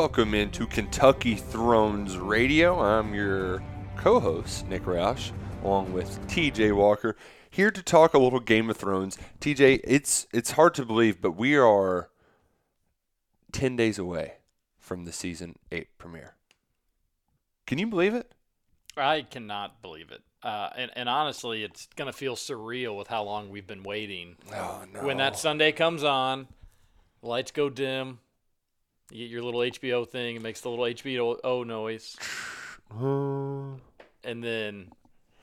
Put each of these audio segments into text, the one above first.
welcome into Kentucky Thrones Radio. I'm your co-host Nick Roush, along with TJ Walker, here to talk a little Game of Thrones. TJ, it's it's hard to believe, but we are ten days away from the season eight premiere. Can you believe it? I cannot believe it. Uh, and, and honestly, it's going to feel surreal with how long we've been waiting. Oh no! When that Sunday comes on, lights go dim, you get your little HBO thing, it makes the little HBO noise, and then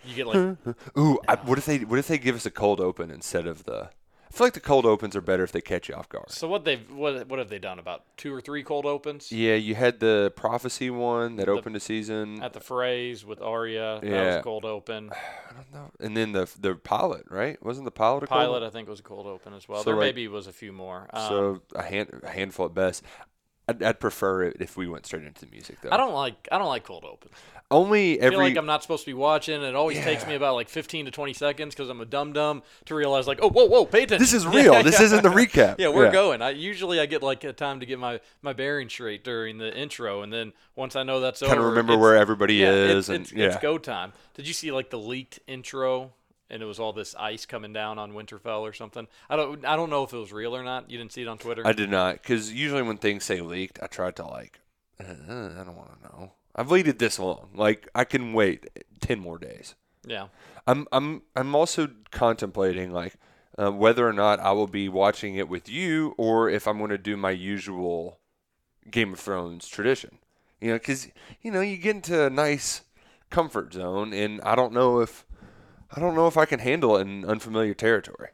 you get like, Ooh, I, what if they what if they give us a cold open instead of the? I feel like the cold opens are better if they catch you off guard. so what they've what what have they done about two or three cold opens Yeah, you had the prophecy one that opened the season. at the phrase with Arya? That was Yeah. a cold open. I don't know. And then the the pilot, right? Wasn't the pilot a Pilot, cold? I think, was a cold open as well. So, there like- maybe was a few more. Um, so a hand a handful at best. I'd, I'd prefer it if we went straight into the music though. I don't like I don't like cold opens. Only I every feel like I'm not supposed to be watching. It always takes me about like 15 to 20 seconds because I'm a dum dum to realize like, oh, whoa, whoa, pay attention. this is real. this isn't the recap. Yeah, we're going. I usually I get like a time to get my my bearing straight during the intro, and then once I know that's Kind of over, remember where everybody yeah, is, it's, and it's, yeah. it's go time. Did you see like the leaked intro? And it was all this ice coming down on Winterfell or something. I don't I don't know if it was real or not. You didn't see it on Twitter. I did not, because usually when things say leaked, I try to like, uh, I don't want to know. I've waited this long. Like I can wait ten more days. yeah. I'm I'm I'm also contemplating like uh, whether or not I will be watching it with you or if I'm going to do my usual Game of Thrones tradition. You know, because you know you get into a nice comfort zone, and I don't know if I don't know if I can handle it in unfamiliar territory.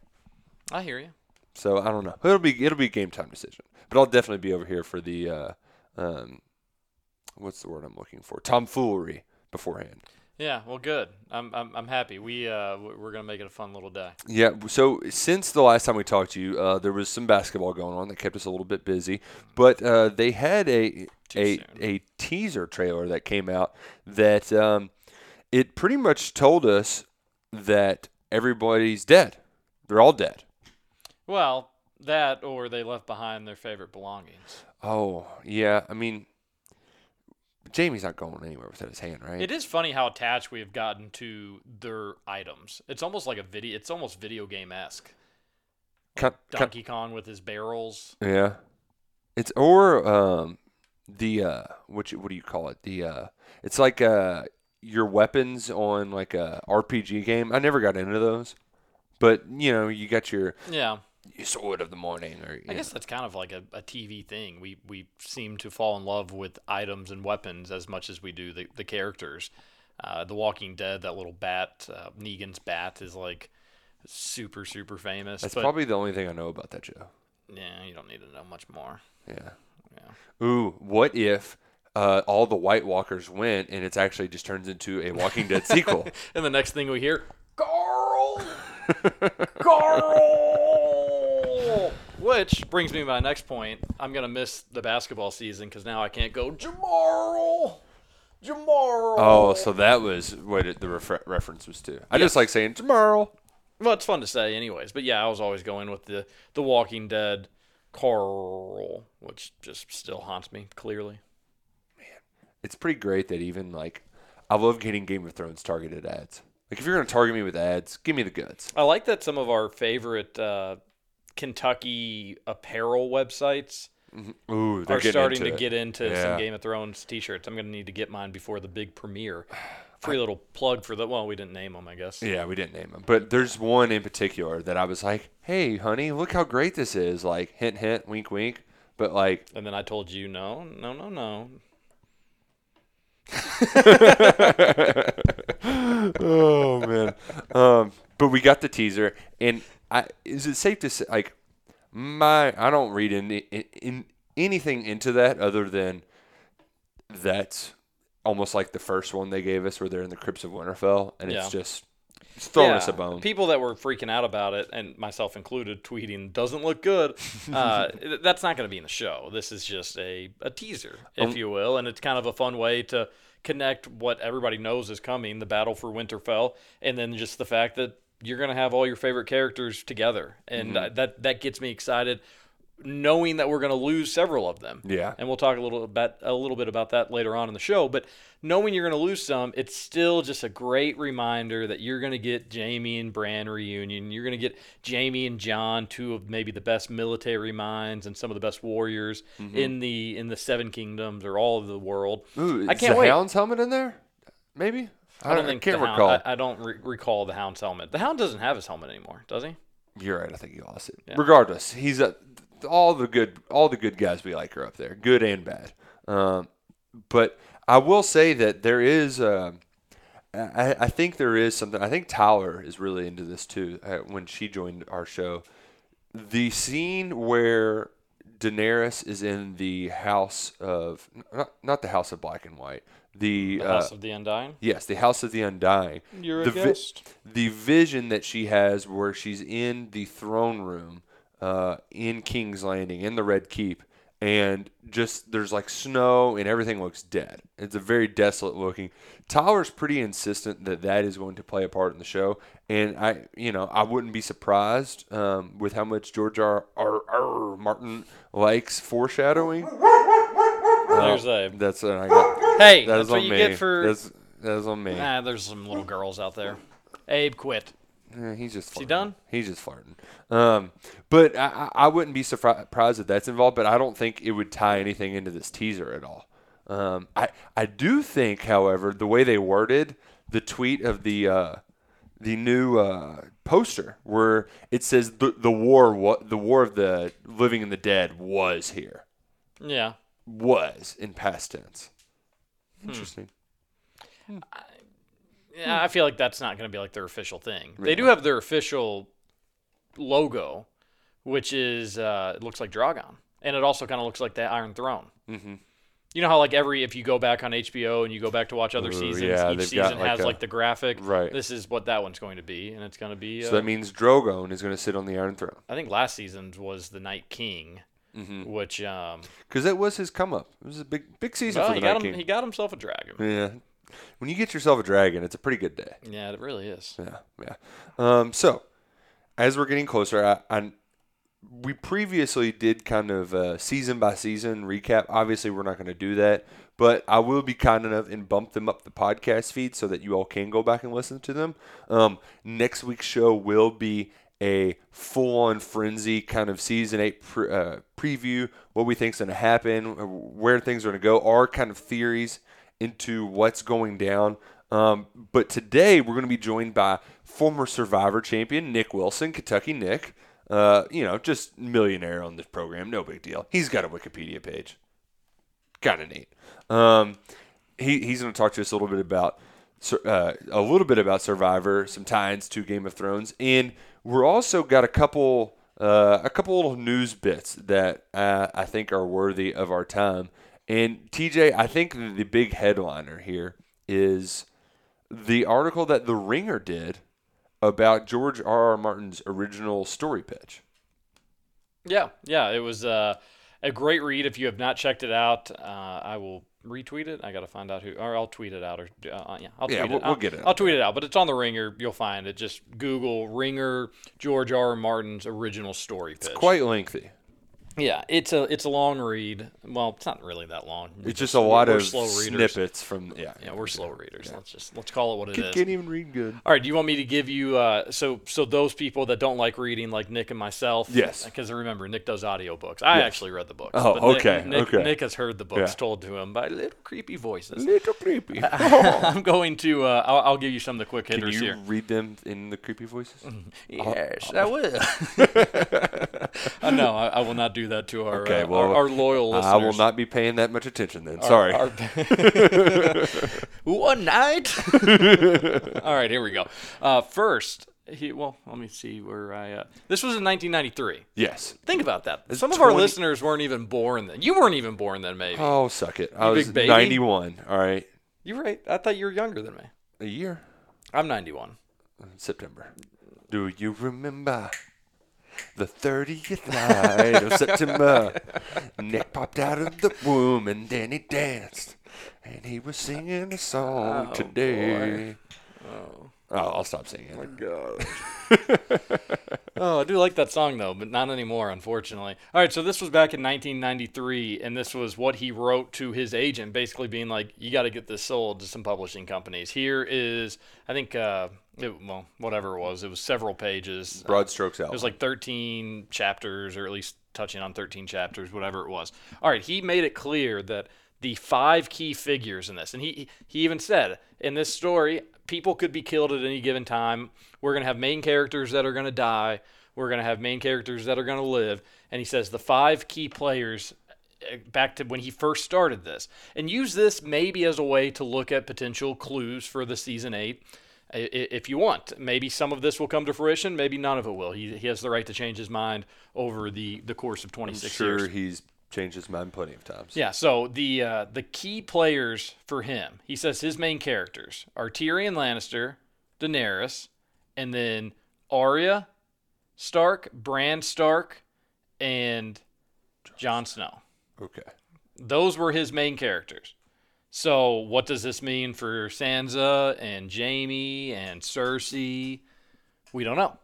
I hear you. So I don't know. It'll be it'll be a game time decision, but I'll definitely be over here for the uh, um, what's the word I'm looking for? Tomfoolery beforehand. Yeah, well, good. I'm I'm, I'm happy. We uh, we're gonna make it a fun little day. Yeah. So since the last time we talked to you, uh, there was some basketball going on that kept us a little bit busy. But uh, they had a a, soon. a teaser trailer that came out that um, it pretty much told us that everybody's dead. They're all dead. Well, that or they left behind their favorite belongings. Oh yeah. I mean, Jaime's not going anywhere without his hand, right? It is funny how attached we have gotten to their items. It's almost like a video. It's almost video game esque. Kin- Donkey Kong with his barrels. Yeah. It's or um the uh what you, what do you call it? The uh it's like uh your weapons on like a RPG game. I never got into those. But you know, you got your, Yeah, your sword of the morning or I guess that's kind of like a, a TV thing. We we seem to fall in love with items and weapons as much as we do the the characters. Uh, the Walking Dead, that little bat, uh, Negan's bat, is like super super famous. that's but probably the only thing I know about that show. yeah, you don't need to know much more. Yeah. Yeah. Ooh, what if uh, all the White Walkers went and it actually just turns into a Walking Dead sequel? And the next thing we hear, Carl, Carl. Which brings me to my next point. I'm gonna miss the basketball season because now I can't go Jamarl, Jamarl. Oh, so that was what it, the refer- reference was to. I just like saying tomorrow. well, it's fun to say, anyways. But yeah, I was always going with the the Walking Dead Carl, which just still haunts me clearly. It's pretty great that even like I love getting Game of Thrones targeted ads. Like if you're gonna target me with ads, give me the goods. I like that some of our favorite uh, Kentucky apparel websites Ooh, they're starting to it. get into Yeah. some Game of Thrones T-shirts. I'm gonna need to get mine before the big premiere. Free little plug for the. Well, we didn't name them, I guess. Yeah, we didn't name them, but there's one in particular that I was like, "Hey, honey, look how great this is!" Like hint, hint, wink, wink. But like, And then I told you, no, no, no, no. oh man. Um, but we got the teaser, and I is it safe to say like my I don't read in, in, in anything into that other than that's almost like the first one they gave us where they're in the crypts of Winterfell, and Yeah. it's just throwing us a bone. People that were freaking out about it, and myself included, tweeting doesn't look good. Uh, that's not going to be in the show. This is just a, a teaser, if Um, you will, and it's kind of a fun way to connect what everybody knows is coming, the battle for Winterfell, and then just the fact that you're going to have all your favorite characters together, and Mm-hmm. uh, that that gets me excited. Knowing that we're going to lose several of them. Yeah. And we'll talk a little about a little bit about that later on in the show. But knowing you're going to lose some, it's still just a great reminder that you're going to get Jaime and Bran reunion. You're going to get Jaime and Jon, two of maybe the best military minds and some of the best warriors Mm-hmm. in the in the Seven Kingdoms or all of the world. Ooh, I is can't the wait. Hound's helmet in there? Maybe. I don't think can't the Hound- recall. I, I don't re- recall the Hound's helmet. The Hound doesn't have his helmet anymore, does he? You're right. I think he lost it. Yeah. Regardless, he's a, all the good all the good guys we like are up there, good and bad. Um, but I will say that there is. Uh, I, I think there is something. I think Tyler is really into this too. Uh, when she joined our show, the scene where Daenerys is in the house of not, not the house of black and white. The, The uh, House of the Undying. yes, the house of the undying You're a the vi- the vision that she has where she's in the throne room uh, in King's Landing in the Red Keep and just there's like snow and everything looks dead. It's a very desolate looking. Tyler's pretty insistent that that is going to play a part in the show, and I, you know, I wouldn't be surprised um, with how much George R. R. R. Martin likes foreshadowing. There's a That's what I got. hey. That That's what you me. get for. That's, that is on me. Nah, there's some little girls out there. Abe, quit. Eh, he's just. he Flirting. done? He's just flirting. Um, but I, I wouldn't be surprised if that's involved. But I don't think it would tie anything into this teaser at all. Um, I I do think, however, the way they worded the tweet of the uh, the new uh, poster, where it says the the war what the war of the living and the dead was here Yeah. was in past tense. Hmm. Interesting. Yeah, I feel like that's not going to be like their official thing. They do have their official logo, which is uh, it looks like Dragon, and it also kind of looks like the Iron Throne. Mhm. You know how like every if you go back on HBO and you go back to watch other Ooh, seasons, yeah, each they've season got like has a- like the graphic. Right. This is what that one's going to be, and it's going to be. Uh, So that means Drogon is going to sit on the Iron Throne I think last season's was the Night King, Mhm. which um, because that was his come up. It was a big big season well, for he the got Night him. King. He got himself a dragon. Yeah. When you get yourself a dragon, it's a pretty good day. Yeah, it really is. Yeah, yeah. Um, so, as we're getting closer, I, I we previously did kind of uh, season by season recap. Obviously, we're not going to do that, but I will be kind enough and bump them up the podcast feed so that you all can go back and listen to them. Um, next week's show will be a full-on frenzy kind of season eight pre- uh, preview, what we think's going to happen, where things are going to go, our kind of theories into what's going down. Um, but today we're going to be joined by former Survivor champion Nick Wilson, Kentucky Nick. Uh, you know, just millionaire on this program, no big deal. He's got a Wikipedia page, kind of neat. Um, he, he's going to talk to us a little bit about uh, a little bit about Survivor, some tie-ins to Game of Thrones, and we're also got a couple uh, a couple little news bits that uh, I think are worthy of our time. And TJ, I think the, big headliner here is the article that The Ringer did about George R. R. Martin's original story pitch. Yeah, yeah, it was uh, a great read. If you have not checked it out, uh, I will retweet it. I got to find out who, or I'll tweet it out, or uh, yeah, I'll tweet Yeah, it. we'll- we'll I'll- get it out I'll tweet it out, but it's on the Ringer. You'll find it. Just Google Ringer George R. R. Martin's original story pitch. It's quite lengthy. Yeah, it's a it's a long read. Well, it's not really that long. We It's just a lot of slow readers. snippets from yeah. Yeah, we're slow readers. Let's just let's call it what it Can't, is. can't even read good. All right, do you want me to give you uh, so so those people that don't like reading like Nick and myself? Yes. Because remember, Nick does audiobooks. I Yes. actually read the books. Oh, but Nick- okay, Nick, okay. Nick has heard the books Yeah. told to him by little creepy voices. Little creepy. I'm going to. Uh, I'll, I'll give you some of the quick Can hitters you here. read them in the creepy voices? Yes, I will. uh, no, I, I will not do that to our Okay, uh, well, our, our loyal listeners. I will not be paying that much attention then. Our- Sorry. our- One night. All right, here we go. Uh, first, he, well, let me see where I. Uh, this was in 1993. yes. Think about that. Some of our listeners weren't even born then. You weren't even born then, maybe. Oh, suck it. I You was baby? 91. All right. You're right. I thought you were younger than me. A year. I'm 91. September. Do you remember the 30th night of September? Nick popped out of the womb and then he danced. And he was singing a song Oh, today. Oh, I'll stop singing. Oh my god. Oh, I do like that song though, but not anymore, unfortunately. All right, so this was back in 1993, and this was what he wrote to his agent, basically being like, "You got to get this sold to some publishing companies." Here is, I think, uh, it, well, whatever it was, it was several pages. Broad strokes out. It was like 13 chapters, or at least touching on 13 chapters, whatever it was. All right, he made it clear that the five key figures in this, and he he even said in this story, people could be killed at any given time. We're gonna have main characters that are gonna die. We're gonna have main characters that are gonna live. And he says the five key players uh, back to when he first started this, and use this maybe as a way to look at potential clues for the season eight i- i- if you want. Maybe some of this will come to fruition, maybe none of it will. He, he has the right to change his mind over the, the course of 26 sure years. he's changed his mind plenty of times. Yeah, so the uh, the key players for him, he says his main characters are Tyrion Lannister, Daenerys, and then Arya Stark, Bran Stark, and Jon Snow Okay. those were his main characters. So, what does this mean for Sansa and Jaime and Cersei? We don't know.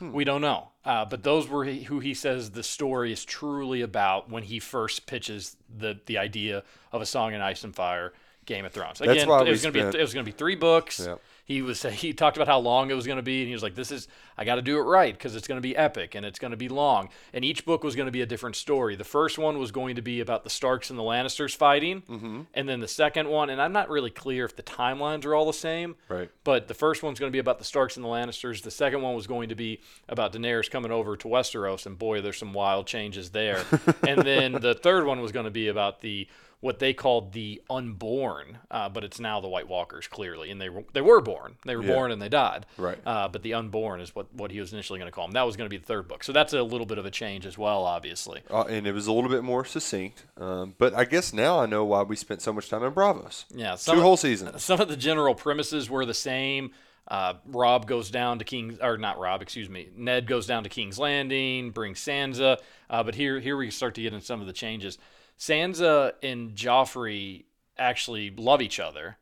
We don't know. Uh, but those were who he says the story is truly about when he first pitches the the idea of a Song in Ice and Fire, Game of Thrones. Again, why it was going to be it was going to be three books. Yep. He was he talked about how long it was going to be, and he was like, "This is I got to do it right because it's going to be epic and it's going to be long." And each book was going to be a different story. The first one was going to be about the Starks and the Lannisters fighting, mm-hmm. and then the second one, and I'm not really clear if the timelines are all the same, Right. but the first one's going to be about the Starks and the Lannisters. The second one was going to be about Daenerys coming over to Westeros, and boy, there's some wild changes there. and then the third one was going to be about the what they called the unborn, uh, but it's now the White Walkers clearly, and they were they were born, they were Yeah. born and they died. Right. Uh, but the unborn is what what he was initially going to call them. That was going to be the third book. So that's a little bit of a change as well, obviously. Uh, and it was a little bit more succinct. Um, but I guess now I know why we spent so much time in Braavos. Yeah. Two whole seasons. some of the general premises were the same. Uh, Rob goes down to King's, or not Rob, excuse me. Ned goes down to King's Landing, brings Sansa. Uh, but here, here we start to get in some of the changes. Sansa and Joffrey actually love each other,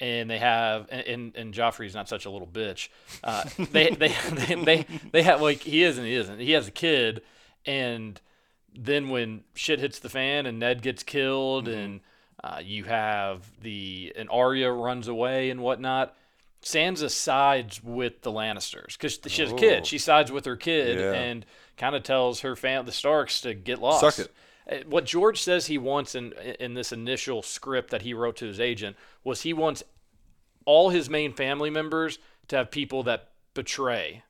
and they have, and and Joffrey's not such a little bitch. Uh, they, they, they, they, they have like he is and he isn't. He has a kid, and then when shit hits the fan and Ned gets killed and uh, you have the and Arya runs away and whatnot. Sansa sides with the Lannisters because she has a Oh. kid. She sides with her kid Yeah. and kind of tells her fam, the Starks, to get lost. Suck it. Uh, What George says he wants in in this initial script that he wrote to his agent was he wants all his main family members to have people that betray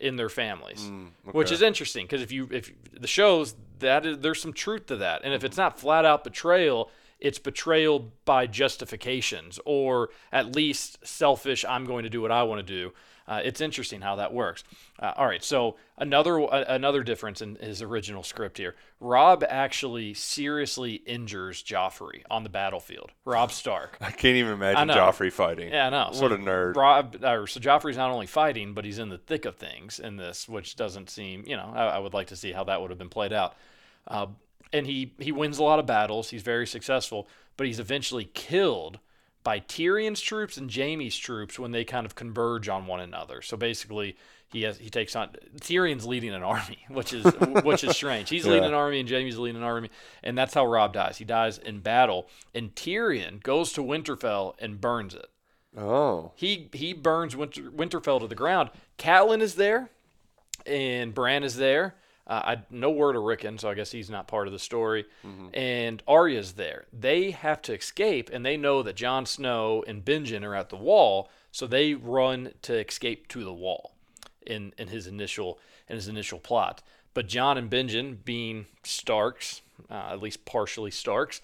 in their families, which okay. is interesting because if you if the shows that is, there's some truth to that, and if it's not flat out betrayal, it's betrayal by justifications or at least selfish. I'm going to do what I want to do. Uh, it's interesting how that works. Uh, all right, so another uh, another difference in his original script here. Rob actually seriously injures Joffrey on the battlefield. Rob Stark. I can't even imagine. Joffrey fighting. Yeah, I know. What a nerd. Rob, so Joffrey's not only fighting, but he's in the thick of things in this, which doesn't seem, you know, I, I would like to see how that would have been played out. Uh, and he he wins a lot of battles. He's very successful, but he's eventually killed by Tyrion's troops and Jaime's troops when they kind of converge on one another. So basically, he has he takes on Tyrion's leading an army, which is which is strange. He's leading an army and Jaime's leading an army, and that's how Rob dies. He dies in battle, and Tyrion goes to Winterfell and burns it. Oh. He he burns Winter, Winterfell to the ground. Catelyn is there, and Bran is there. Uh, I no word of Rickon, so I guess he's not part of the story. And Arya's there. They have to escape, and they know that Jon Snow and Benjen are at the wall, so they run to escape to the wall. In in his initial in his initial plot, but Jon and Benjen, being Starks, uh, at least partially Starks,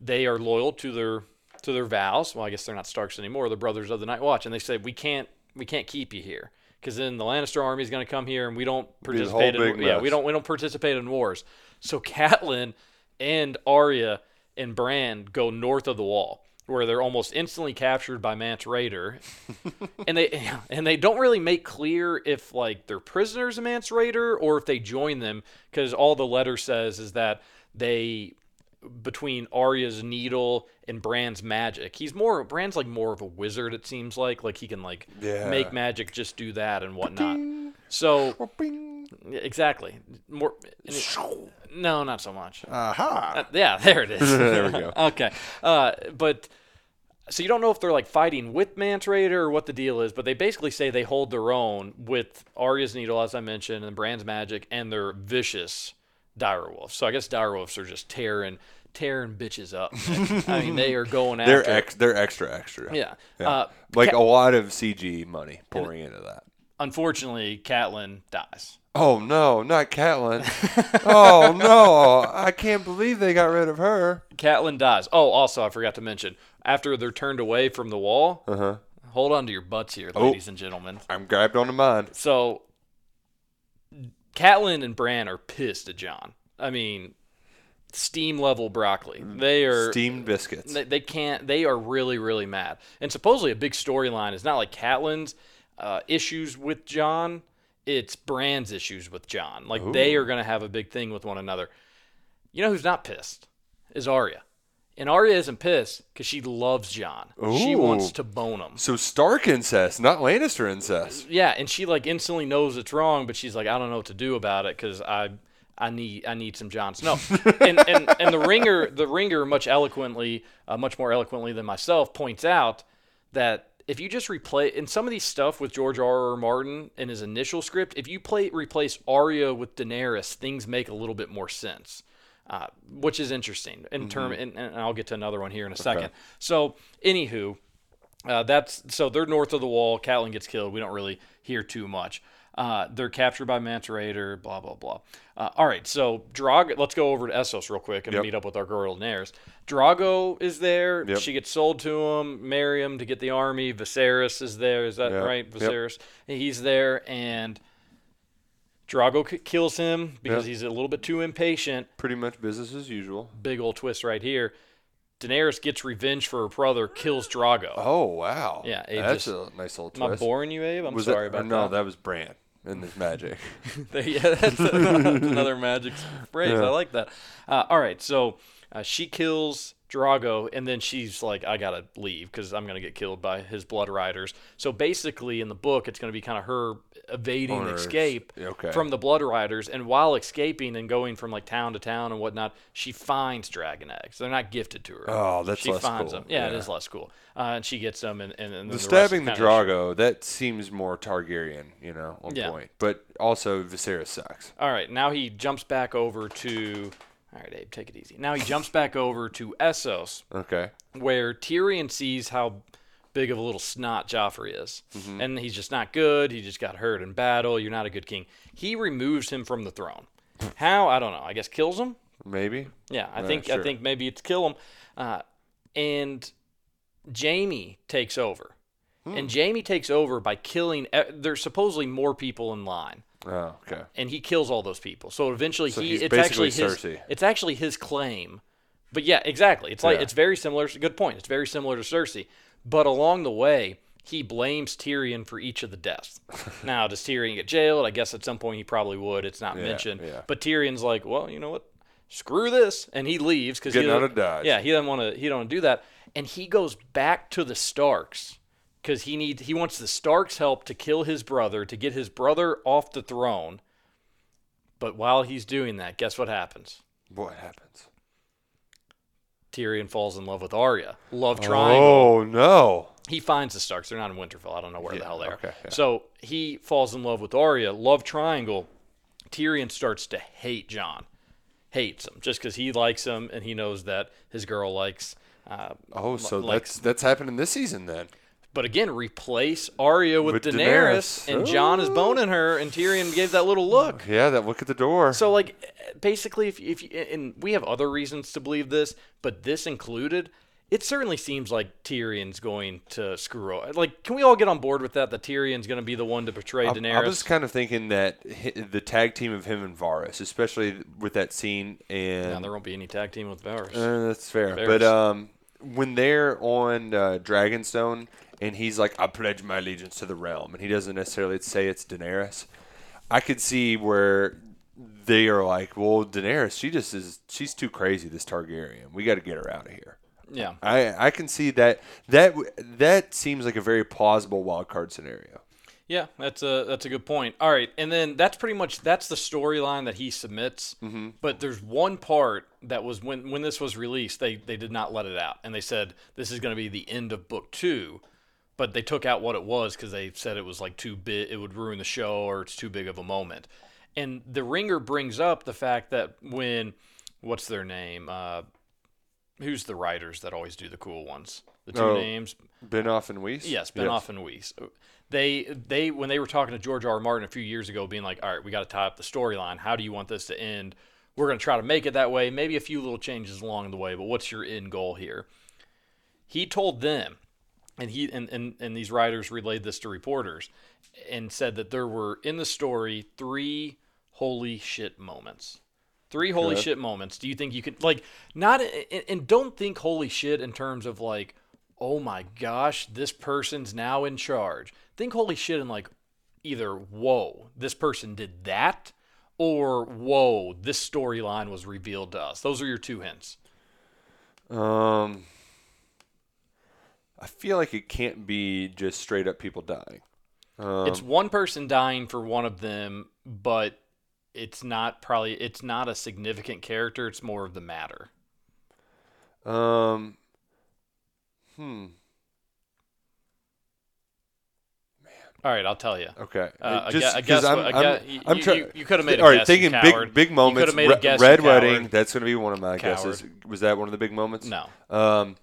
they are loyal to their to their vows. Well, I guess they're not Starks anymore. They're brothers of the Night Watch, and they say we can't we can't keep you here because then the Lannister army is going to come here, and we don't participate. In, yeah, mess. we don't we don't participate in wars. So Catelyn and Arya and Bran go north of the wall. Where they're almost instantly captured by Mance Rayder, and they and they don't really make clear if like they're prisoners of Mance Rayder or if they join them, because all the letter says is that they between Arya's needle and Bran's magic. He's more Bran's like more of a wizard. It seems like like he can like Yeah. make magic just do that and whatnot. So exactly more. No, not so much. Aha. Uh, yeah, there it is. There we go. okay, uh, but so you don't know if they're like fighting with Rayder or what the deal is, but they basically say they hold their own with Arya's needle, as I mentioned, and Brand's magic, and they're vicious direwolves. So I guess direwolves are just tearing tearing bitches up. I mean, they are going after. They're ex- they're extra extra. yeah. Yeah. Uh, like Ca- a lot of CG money pouring into that. unfortunately, Catelyn dies. Oh no, not Catelyn. oh no, I can't believe they got rid of her. Catelyn dies. Oh, also I forgot to mention after they're turned away from the wall. Uh huh. Hold on to your butts here, Oh. ladies and gentlemen. I'm grabbed on the mind. So, Catelyn and Bran are pissed at Jon. I mean, steam level broccoli. They are. Steamed biscuits. They, they can't. They are really, really mad. And supposedly, a big storyline is not like Catelyn's uh, issues with Jon. It's Bran's issues with Jon. Like they are going to have a big thing with one another. You know who's not pissed? Is Arya. And Arya isn't pissed because she loves Jon. She wants to bone him. So Stark incest, not Lannister incest. Yeah, and she like instantly knows it's wrong, but she's like, I don't know what to do about it because I, I need, I need some Jon Snow. and, and and the ringer, the ringer, much eloquently, uh, much more eloquently than myself, points out that if you just replay in some of these stuff with George R. R. Martin in his initial script, if you play replace Arya with Daenerys, things make a little bit more sense. Uh, which is interesting in term, and, and I'll get to another one here in a second. So, anywho, uh, that's so they're north of the wall. Catelyn gets killed. We don't really hear too much. Uh, they're captured by Mance Rayder. Blah blah blah. Uh, all right, so Drogo. Let's go over to Essos real quick and Yep. meet up with our girl Daenerys. Drogo is there. Yep. She gets sold to him. Marry him to get the army. Viserys is there. Is that Yeah. right? Yep. Viserys. He's there, and Drogo k- kills him because he's a little bit too impatient Pretty much business as usual. big old twist right here. Daenerys gets revenge for her brother, kills Drogo. Oh wow. Yeah, it that's just- a nice little twist. Am I boring you, Abe? I'm Was sorry that, about no, that. No, that was Bran and his magic. yeah, that's another magic phrase. Yeah. I like that. Uh, all right, so uh, she kills Drogo, and then she's like, "I gotta leave because I'm gonna get killed by his blood riders." So basically, in the book, it's gonna be kind of her evading escape okay. from the blood riders, and while escaping and going from like town to town and whatnot, she finds dragon eggs. They're not gifted to her. Oh, that's she less finds cool. them. Yeah, it Yeah. is less cool. Uh, and she gets them, and, and, and then The stabbing the. Drogo, that seems more Targaryen, you know, on Yeah. point. But also Viserys sucks. All right, now he jumps back over to. All right, Abe, take it easy. Now he jumps back over to Essos, Okay. where Tyrion sees how big of a little snot Joffrey is, and he's just not good. He just got hurt in battle. You're not a good king. He removes him from the throne. How? I don't know. I guess kills him. Maybe. Yeah, I Yeah, think I think maybe it's kill him. Uh, and Jaime takes over, Hmm. and Jaime takes over by killing. There's supposedly more people in line Oh, okay. and he kills all those people. So eventually, So he it's actually basically his Cersei. it's actually his claim. But yeah, exactly. It's like Yeah. it's very similar. Good point. It's very similar to Cersei. But along the way, he blames Tyrion for each of the deaths. now, does Tyrion get jailed? I guess at some point he probably would. It's not Yeah, mentioned. yeah. But Tyrion's like, well, you know what? Screw this, and he leaves because he Getting out of Dodge. Yeah, he doesn't want to. He don't do that, and he goes back to the Starks because he need he wants the Starks' help to kill his brother to get his brother off the throne. But while he's doing that, guess what happens? What happens? Tyrion falls in love with Arya. Love triangle. Oh no. He finds the Starks. They're not in Winterfell. I don't know where the hell they are. okay, yeah. So he falls in love with Arya. Love triangle. Tyrion starts to hate Jon. Hates him just because he likes him and he knows that his girl likes. Uh, Oh, so likes that's that's happening this season then. But again, replace Arya with, With Daenerys, Daenerys. and Jon is boning her, and Tyrion gave that little look. Yeah, that look at the door. So, like, basically, if if you, and we have other reasons to believe this, but this included, it certainly seems like Tyrion's going to screw up. Like, can we all get on board with that? That Tyrion's going to be the one to betray I, Daenerys. I was kind of thinking that the tag team of him and Varys, especially with that scene, and Now, there won't be any tag team with Varys. Uh, that's fair. But um, when they're on uh, Dragonstone and he's like, I pledge my allegiance to the realm, and he doesn't necessarily say it's Daenerys, I could see where they are like, well, Daenerys, she just is, she's too crazy. This Targaryen, we got to get her out of here. Yeah. I I can see that that that seems like a very plausible wild card scenario. Yeah, that's a that's a good point. All right, and then that's pretty much that's the storyline that he submits. Mm-hmm. But there's one part that was when when this was released, they they did not let it out, and they said this is going to be the end of book two, but they took out what it was because they said it was like too big, it would ruin the show, or it's too big of a moment. And the Ringer brings up the fact that when what's their name, uh, who's the writers that always do the cool ones, the two Oh. names, Benioff and Weiss. Yes, Benioff and Weiss. They they when they were talking to George R. R. Martin a few years ago, being like, "All right, we got to tie up the storyline. How do you want this to end? We're going to try to make it that way. Maybe a few little changes along the way, but what's your end goal here?" He told them, and he and and, and these writers relayed this to reporters, and said that there were in the story three holy shit moments. Three holy Good. shit moments. Do you think you could like not and, and don't think holy shit in terms of like, oh my gosh, this person's now in charge. Think holy shit in like either whoa, this person did that, or whoa, this storyline was revealed to us. Those are your two hints. Um, I feel like it can't be just straight up people dying. Um, it's one person dying for one of them, but it's not probably it's not a significant character. It's more of the matter. um, hmm. All right, I'll tell you. Okay. Uh, just gue- I 'cause guess I'm, I I'm, guess- you- I'm you- try- you- you coulda made a All right, thinking big big moments. made a guess, Red coward. Wedding. That's going to be one of my guesses. Was that one of the big moments? No. Um,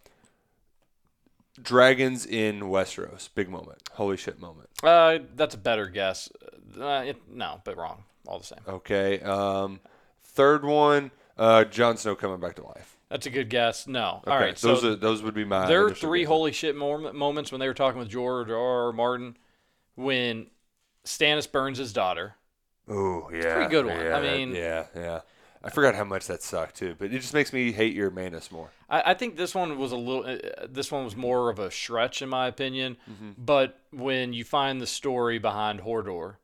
dragons in Westeros. Big moment. Holy shit moment. Uh, that's a better guess. Uh, it, no, but wrong. All the same. Okay. Um, third one. Uh, Jon Snow coming back to life. That's a good guess. No. Okay, All right. those so are those would be my. there are three guesses. holy shit moments when they were talking with George R. R. Martin when Stannis burns his daughter. Oh yeah, pretty good one. Yeah, I mean- yeah, yeah. I forgot how much that sucked too, but it just makes me hate your Manus more. I, I think this one was a little. Uh, this one was more of a stretch, in my opinion. Mm-hmm. But when you find the story behind Hodor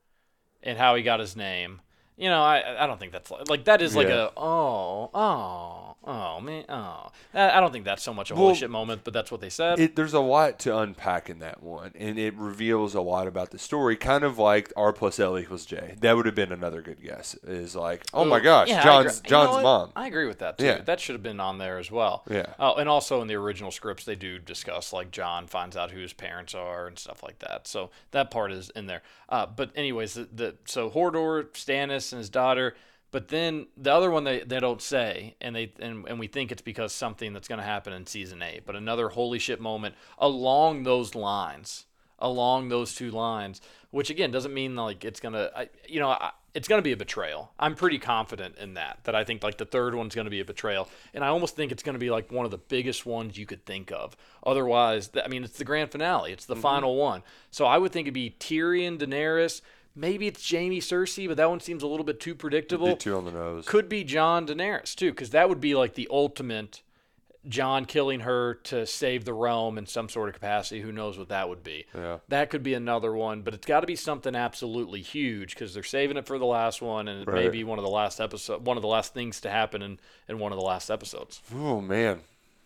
and how he got his name, you know, I I don't think that's like, like that is like Yeah. a oh oh oh man oh. I, don't think that's so much a holy shit moment, but that's what they said. It, there's a lot to unpack in that one, and it reveals a lot about the story. Kind of like R plus L equals J. That would have been another good guess. Is like, oh my gosh, Yeah, Jon's agree. You know Jon's mom. I agree with that too. Yeah. That should have been on there as well. Yeah. Oh, and also in the original scripts, they do discuss like Jon finds out who his parents are and stuff like that. So that part is in there. Uh, but anyways, the, the so Hodor, Stannis, and his daughter. But then the other one they, they don't say, and they and, and we think it's because something that's going to happen in season eight. But another holy shit moment along those lines, along those two lines, which again doesn't mean like it's gonna, I, you know, I, it's gonna be a betrayal. I'm pretty confident in that. That I think like the third one's gonna be a betrayal, and I almost think it's gonna be like one of the biggest ones you could think of. Otherwise, th- I mean, it's the grand finale. It's the mm-hmm. final one. So I would think it'd be Tyrion, Daenerys. Maybe it's Jaime, Cersei, but that one seems a little bit too predictable too on the nose. could be Jon Daenerys too, because that would be like the ultimate Jon killing her to save the realm in some sort of capacity. Who knows what that would be? Yeah. That could be another one, but it's got to be something absolutely huge because they're saving it for the last one, and it may be one of the last episode, one of the last things to happen in, in one of the last episodes. Oh man,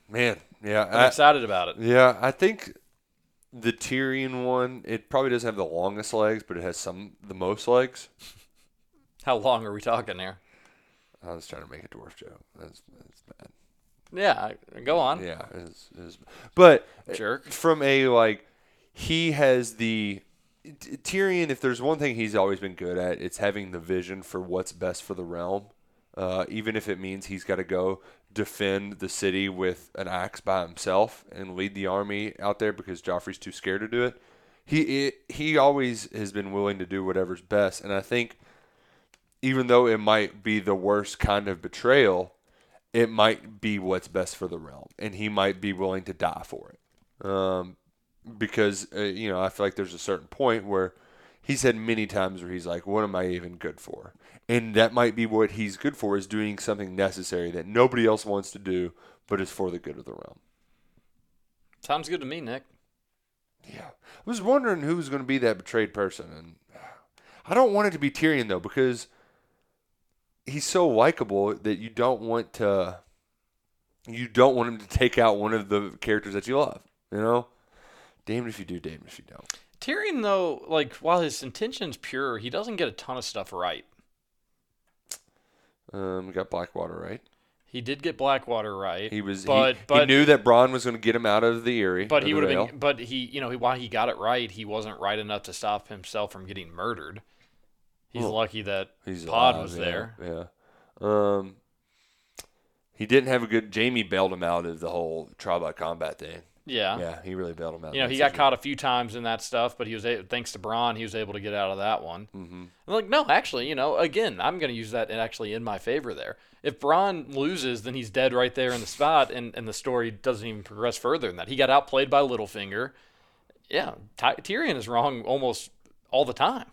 man, yeah, I'm I, excited about it. yeah. I think the Tyrion one. It probably doesn't have the longest legs, but it has some the most legs. How long are we talking there? I was trying to make a dwarf joke. That's, that's bad. Yeah, go on. Yeah, it's, it's, but Jerk. from a like, he has the T- Tyrion. If there's one thing he's always been good at, it's having the vision for what's best for the realm. Uh, even if it means he's got to go defend the city with an axe by himself and lead the army out there because Joffrey's too scared to do it. He it, he always has been willing to do whatever's best, and I think even though it might be the worst kind of betrayal, it might be what's best for the realm, and he might be willing to die for it. Um, because uh, you know, I feel like there's a certain point where he's had many times where he's like, "What am I even good for?" And that might be what he's good for is doing something necessary that nobody else wants to do, but is for the good of the realm. Sounds good to me, Nick. Yeah, I was wondering who was going to be that betrayed person, and I don't want it to be Tyrion though, because he's so likable that you don't want to you don't want him to take out one of the characters that you love. You know, damned if you do, damned if you don't. Tyrion, though, like while his intention's pure, he doesn't get a ton of stuff right. Um, we got Blackwater right. He did get Blackwater right. He was, but he, but he knew that Bronn was going to get him out of the Eyrie. but he would have been. But he, you know, he, while he got it right, he wasn't right enough to stop himself from getting murdered. He's Well, lucky that He's Pod alive, was yeah, there. Yeah. Um, he didn't have a good. Jaime bailed him out of the whole trial by combat thing. Yeah. Yeah, he really bailed him out. You know, he got caught a few times in that stuff, but he was a- thanks to Bronn, he was able to get out of that one. hmm I'm like, no, actually, you know, again, I'm going to use that actually in my favor there. If Bronn loses, then he's dead right there in the spot, and, and the story doesn't even progress further than that. He got outplayed by Littlefinger. Yeah, Ty- Tyrion is wrong almost all the time.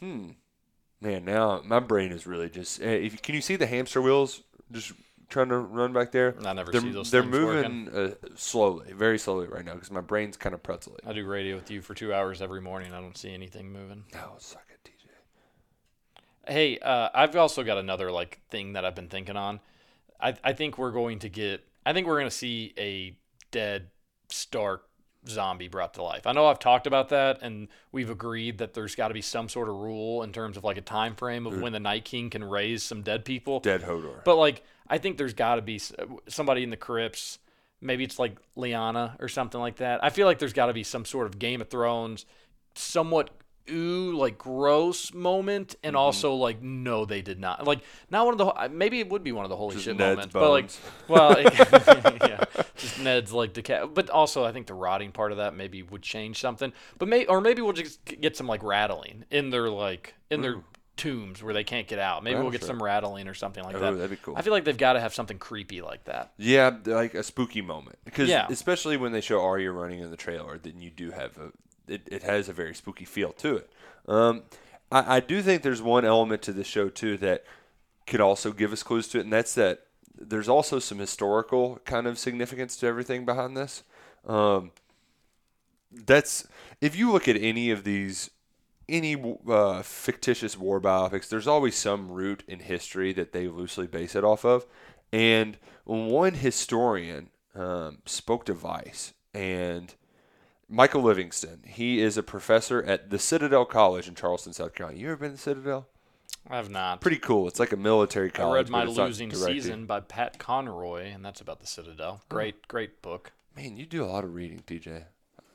Hmm. Man, now my brain is really just. eh, If can you see the hamster wheels just trying to run back there? I never They're, see those they're moving uh, slowly, very slowly right now because my brain's kind of pretzely. I do radio with you for two hours every morning. I don't see anything moving. Oh, suck it, TJ. Hey, uh, I've also got another like thing that I've been thinking on. I I think we're going to get. I think we're going to see a dead Stark zombie brought to life. I know I've talked about that, and we've agreed that there's got to be some sort of rule in terms of like a time frame of when the Night King can raise some dead people. Dead Hodor. But like, I think there's got to be somebody in the crypts. Maybe it's like Lyanna or something like that. I feel like there's got to be some sort of Game of Thrones, somewhat ooh like gross moment, and Mm-hmm. also like no, they did not. Like not one of the maybe it would be one of the holy Just shit Ned's moments, but like bones. well, yeah, just Ned's like deca- But also, I think the rotting part of that maybe would change something. But may or maybe we'll just get some like rattling in their like in their tombs where they can't get out. Maybe we'll get some rattling or something like Oh, that. that'd be cool. I feel like they've got to have something creepy like that. Yeah, like a spooky moment. Because Yeah. especially when they show Arya running in the trailer, then you do have a it, it has a very spooky feel to it. Um, I, I do think there's one element to the show too that could also give us clues to it, and that's that there's also some historical kind of significance to everything behind this. Um, that's if you look at any of these any uh, fictitious war biopics, there's always some root in history that they loosely base it off of. And one historian um, spoke to Vice, and Michael Livingston, he is a professor at the Citadel College in Charleston, South Carolina. You ever been to Citadel? I have not. Pretty cool. It's like a military college. I read My but it's not Losing. Season by Pat Conroy, and that's about the Citadel. Great, great book. Man, you do a lot of reading, TJ.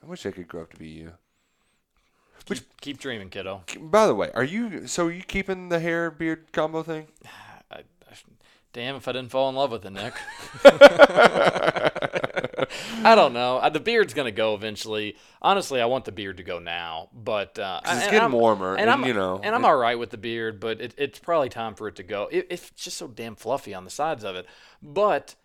I wish I could grow up to be you. Keep, keep dreaming, kiddo. By the way, are you so are you keeping the hair beard combo thing? I, I, damn if I didn't fall in love with it, Nick. I don't know. The beard's gonna go eventually. Honestly, I want the beard to go now, but uh, it's and getting I'm- warmer, and, I'm, you know, and I'm it- all right with the beard, but it, it's probably time for it to go. It, it's just so damn fluffy on the sides of it. But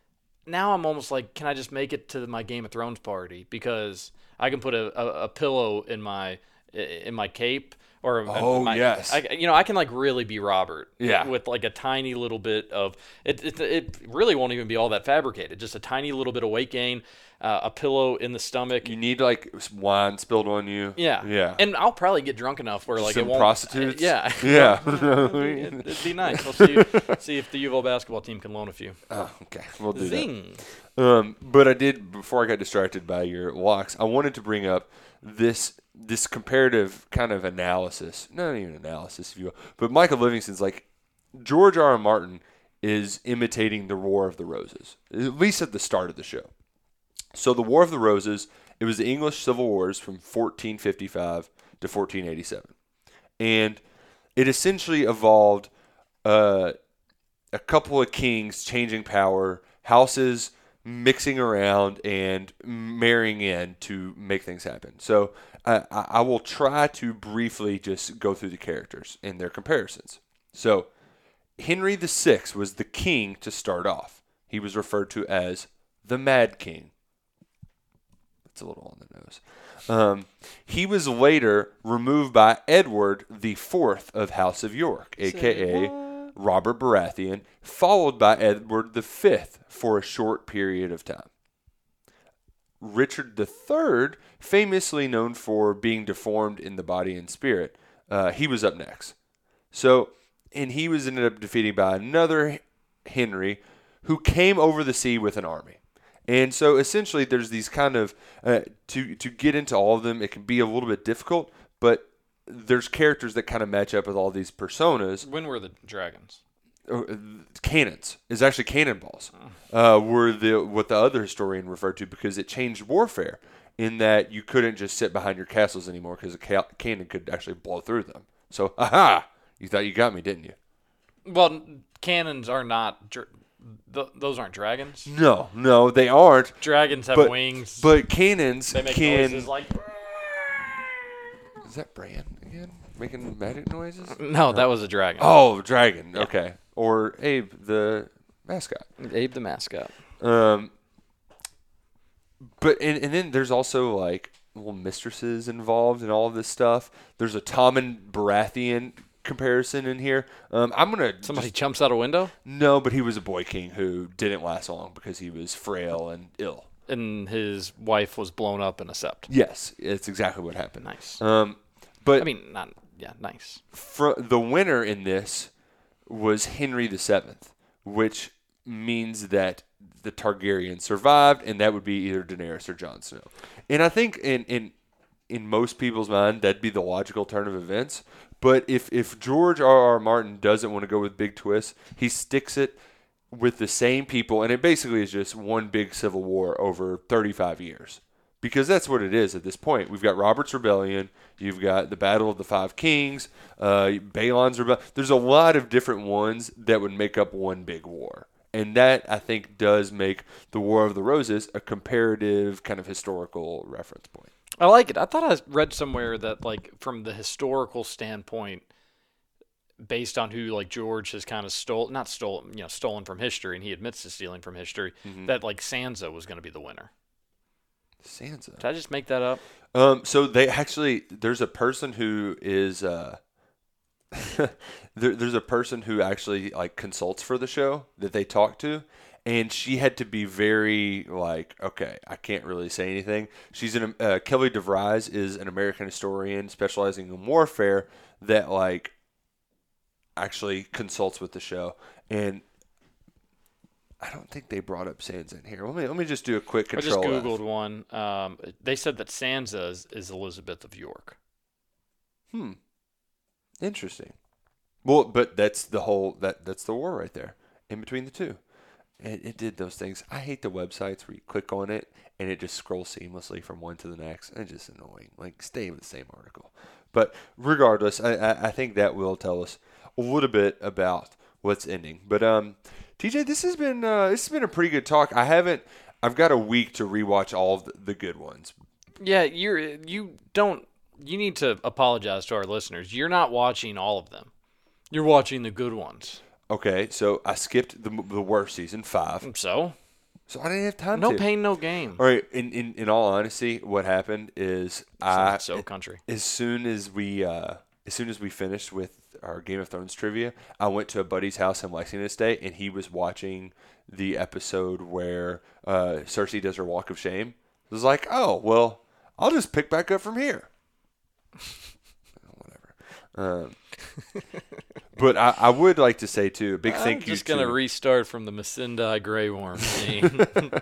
now I'm almost like, can I just make it to my Game of Thrones party because I can put a, a, a pillow in my in my cape or Oh, my, yes. I, you know I can like really be Robert Yeah. with like a tiny little bit of it. It, it really won't even be all that fabricated. Just a tiny little bit of weight gain, uh, a pillow in the stomach. You need like wine spilled on you. Yeah, Yeah. And I'll probably get drunk enough where like some it won't. prostitutes. Yeah, Yeah. it'd, it'd be nice. We'll see. see if the U of L basketball team can loan a few. oh, okay. We'll do that. Zing. Um, but I did before I got distracted by your locks. I wanted to bring up this this comparative kind of analysis, not even analysis, if you will. But Michael Livingston's like George R. R. Martin is imitating the War of the Roses, at least at the start of the show. So the War of the Roses, it was the English Civil Wars from 1455 to 1487, and it essentially evolved. Uh, a couple of kings changing power, houses mixing around and marrying in to make things happen. So I I will try to briefly just go through the characters and their comparisons. So Henry VI was the king to start off. He was referred to as the Mad King. That's a little on the nose. Um, he was later removed by Edward the Fourth of House of York, aka Robert Baratheon, followed by Edward V for a short period of time. Richard III, famously known for being deformed in the body and spirit, uh, he was up next. So and he was ended up defeated by another Henry, who came over the sea with an army. And so essentially, there's these kind of uh, to to get into all of them. It can be a little bit difficult, but there's characters that kind of match up with all these personas. When were the dragons? Uh, cannons is actually cannonballs. Uh, were the what the other historian referred to because it changed warfare in that you couldn't just sit behind your castles anymore because a ca- cannon could actually blow through them. So, aha! You thought you got me, didn't you? Well, cannons are not. Dr- th- those aren't dragons. No, no, they aren't. Dragons have But wings. but cannons they make can. noises like. Is that Bran again making magic noises? No, that was a dragon. Oh, dragon. Okay, or Abe the mascot. Abe the mascot. Um, but and, and then there's also like little mistresses involved in all of this stuff. There's a Tommen Baratheon comparison in here. Um, I'm gonna Somebody just- jumps out a window no, but he was a boy king who didn't last long because he was frail and ill. and his wife was blown up in a sept. Yes, it's exactly what happened. Nice. Um, but I mean, not yeah, nice. fr- the winner in this was Henry VII, which means that the Targaryen survived, and that would be either Daenerys or Jon Snow. And I think in in in most people's mind, that'd be the logical turn of events. But if if George R. R. Martin doesn't want to go with big twists, he sticks it with the same people, and it basically is just one big civil war over 35 years. Because that's what it is at this point. We've got Robert's Rebellion, you've got the Battle of the Five Kings, uh, Balon's Rebellion. There's a lot of different ones that would make up one big war. And that, I think, does make the War of the Roses a comparative kind of historical reference point. I like it. I thought I read somewhere that like from the historical standpoint, based on who like George has kind of stole not stolen you know stolen from history, and he admits to stealing from history, that like Sansa was going to be the winner. Sansa. Did I just make that up? Um, so they actually there's a person who is uh, there, there's a person who actually like consults for the show that they talk to, and she had to be very like okay, I can't really say anything. She's an uh, Kelly DeVries is an American historian specializing in warfare that like actually consults with the show and. I don't think they brought up Sansa in here. Let me let me just do a quick control. I just control. F. googled one. Um, they said that Sansa is, is Elizabeth of York. Hmm. Interesting. Well, but that's the whole that that's the war right there in between the two. It, it did those things. I hate the websites where you click on it and it just scrolls seamlessly from one to the next. It's just annoying. Like stay in the same article. But regardless, I, I, I think that will tell us a little bit about what's ending. But um, TJ, this has been uh, this has been a pretty good talk. I haven't. I've got a week to rewatch all of the, good ones. Yeah, you're you don't you need to apologize to our listeners. You're not watching all of them. You're watching the good ones. Okay, so I skipped the the worst season five, So so I didn't have time no to. pain, no gain. All right. In, in in all honesty, what happened is I so country. as soon as we uh, as soon as we finished with our Game of Thrones trivia, I went to a buddy's house in Lexington State, and he was watching the episode where uh, Cersei does her walk of shame. I was like, oh well, I'll just pick back up from here. Whatever. Um, but I, I would like to say too, a big I'm thank you just gonna to restart from the Missandei Grey Worm scene.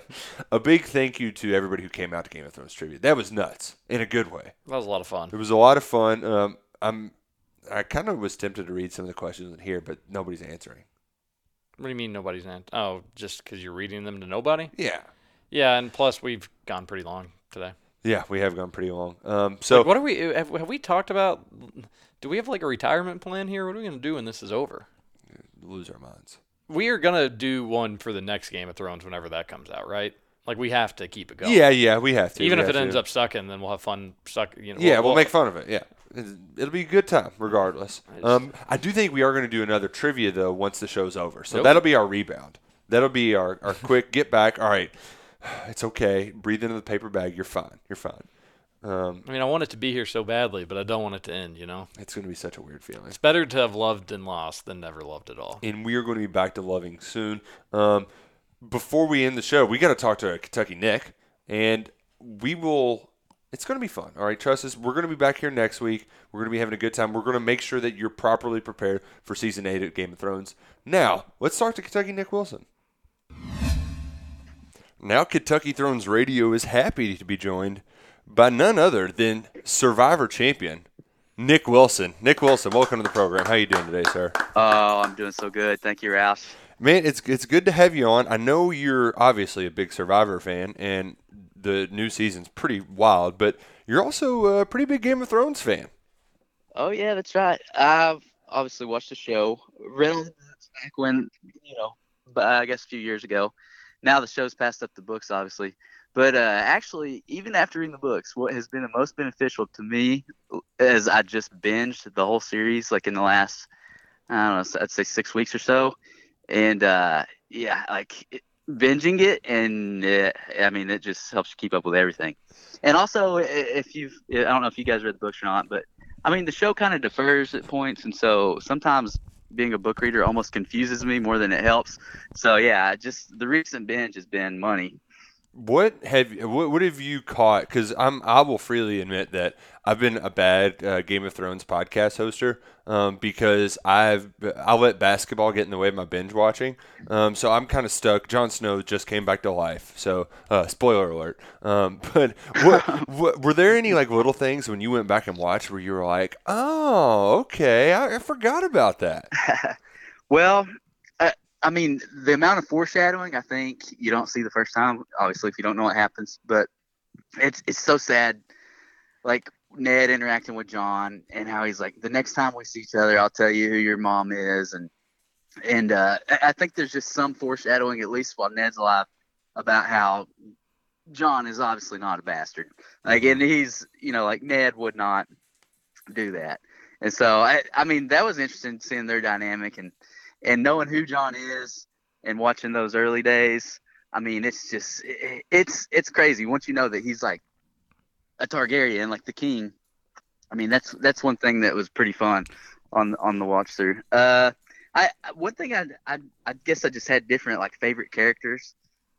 a big thank you to everybody who came out to Game of Thrones trivia. That was nuts in a good way. that was a lot of fun. It was a lot of fun. Um, I'm I kind of was tempted to read some of the questions in here, but nobody's answering. What do you mean nobody's in? Oh, just because you're reading them to nobody? Yeah, Yeah, and plus we've gone pretty long today. yeah, we have gone pretty long. Um, so Like, what are we? Have, have we talked about? Do we have like a retirement plan here? What are we gonna do when this is over? lose our minds. We are gonna do one for the next Game of Thrones whenever that comes out, right? Like we have to keep it going. Yeah, yeah, we have to. Even we if it ends to. up sucking, then we'll have fun. Suck. You know. Yeah, we'll, make fun of it. Yeah, it'll be a good time regardless. I just- um, I do think we are going to do another trivia though once the show's over. So Nope. that'll be our rebound. That'll be our, our quick get back. All right, it's okay. Breathe into the paper bag. You're fine. You're fine. Um, I mean, I want it to be here so badly, but I don't want it to end. You know, it's going to be such a weird feeling. it's better to have loved and lost than never loved at all. and we are going to be back to loving soon. Um, before we end the show, we got to talk to Kentucky Nick, and we will It's going to be fun. All right, trust us. We're going to be back here next week. We're going to be having a good time. We're going to make sure that you're properly prepared for season eight of Game of Thrones. Now, let's start to Kentucky Nick Wilson. Now, Kentucky Thrones Radio is happy to be joined by none other than Survivor champion Nick Wilson. Nick Wilson, welcome to the program. How are you doing today, sir? Oh, I'm doing so good. Thank you, Roush. Man, it's it's good to have you on. I know you're obviously a big Survivor fan, and the new season's pretty wild, but you're also a pretty big Game of Thrones fan. Oh yeah, that's right. I've obviously watched the show. Back when you know, but I guess a few years ago. Now the show's passed up the books, obviously. But uh, actually, even after reading the books, what has been the most beneficial to me is I just binged the whole series, like in the last, I don't know, I'd say six weeks or so, and uh, yeah, like binging it, and it, I mean, it just helps you keep up with everything. And also, if you've, I don't know if you guys read the books or not, but I mean, the show kind of defers at points, and so sometimes being a book reader almost confuses me more than it helps. So yeah, just the recent binge has been money. What have what, what have you caught? Because I'm I will freely admit that I've been a bad uh, Game of Thrones podcast hoster um, because I've I let basketball get in the way of my binge watching. Um, so I'm kind of stuck. Jon Snow just came back to life. So uh, spoiler alert. Um, but what, what, were there any like little things when you went back and watched where you were like, oh, okay, I, I forgot about that. well, I mean, the amount of foreshadowing, I think you don't see the first time. Obviously, if you don't know what happens, but it's it's so sad. Like Ned interacting with Jon and how he's like, the next time we see each other, I'll tell you who your mom is, and and uh, I think there's just some foreshadowing, at least while Ned's alive, about how Jon is obviously not a bastard. Like, and he's you know like Ned would not do that, and so I I mean that was interesting seeing their dynamic and and knowing who Jon is and watching those early days, I mean, it's just it's it's crazy once you know that he's like a Targaryen, like the king. I mean, that's that's one thing that was pretty fun on on the watch through. Uh, I one thing I, I I guess I just had different like favorite characters.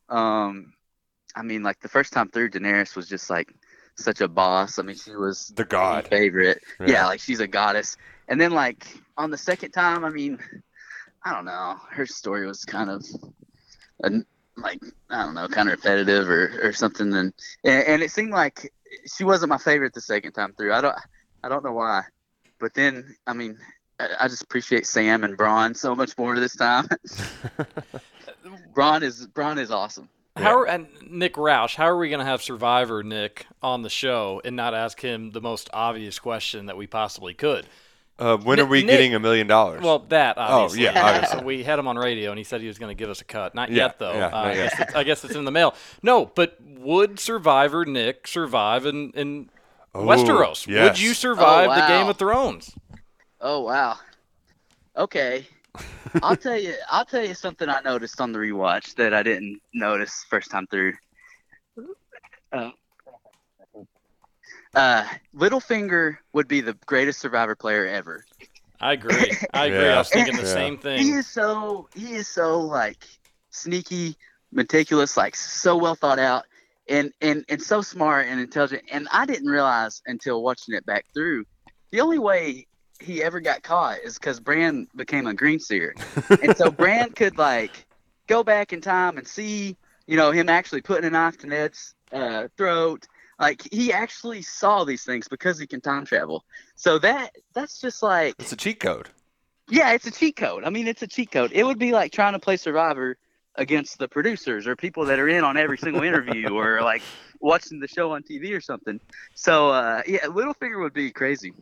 Um, I mean, like the first time through, Daenerys was just like such a boss. I mean, she was the god favorite. Yeah. yeah, like she's a goddess. And then like on the second time, I mean, I don't know. Her story was kind of a, like I don't know, kind of repetitive or, or something. And, and it seemed like she wasn't my favorite the second time through. I don't I don't know why, but then I mean I just appreciate Sam and Bronn so much more this time. Bronn is Bronn is awesome. How are, and Nick Roush, how are we going to have Survivor Nick on the show and not ask him the most obvious question that we possibly could? Uh, when are we Nick, getting a million dollars? Well, that obviously. Oh yeah, obviously. we had him on radio, and he said he was going to give us a cut. Not yeah, yet, though. Yeah, uh, I, guess I, guess it's in the mail. No, but would Survivor Nick survive in in oh, Westeros? Yes. Would you survive oh, wow. the Game of Thrones? Oh wow. Okay. I'll tell you. I'll tell you something I noticed on the rewatch that I didn't notice first time through. Uh, uh, Littlefinger would be the greatest Survivor player ever. I agree. I agree. yeah. I was thinking the yeah. same thing. He is so he is so like sneaky, meticulous, like so well thought out, and and and so smart and intelligent. And I didn't realize until watching it back through, the only way he ever got caught is because Bran became a green seer, and so Bran could like go back in time and see, you know, him actually putting a knife to Ned's uh, throat like he actually saw these things because he can time travel. So that that's just like it's a cheat code. Yeah, it's a cheat code. I mean, it's a cheat code. It would be like trying to play Survivor against the producers or people that are in on every single interview or like watching the show on TV or something. So uh, yeah, Littlefinger would be crazy.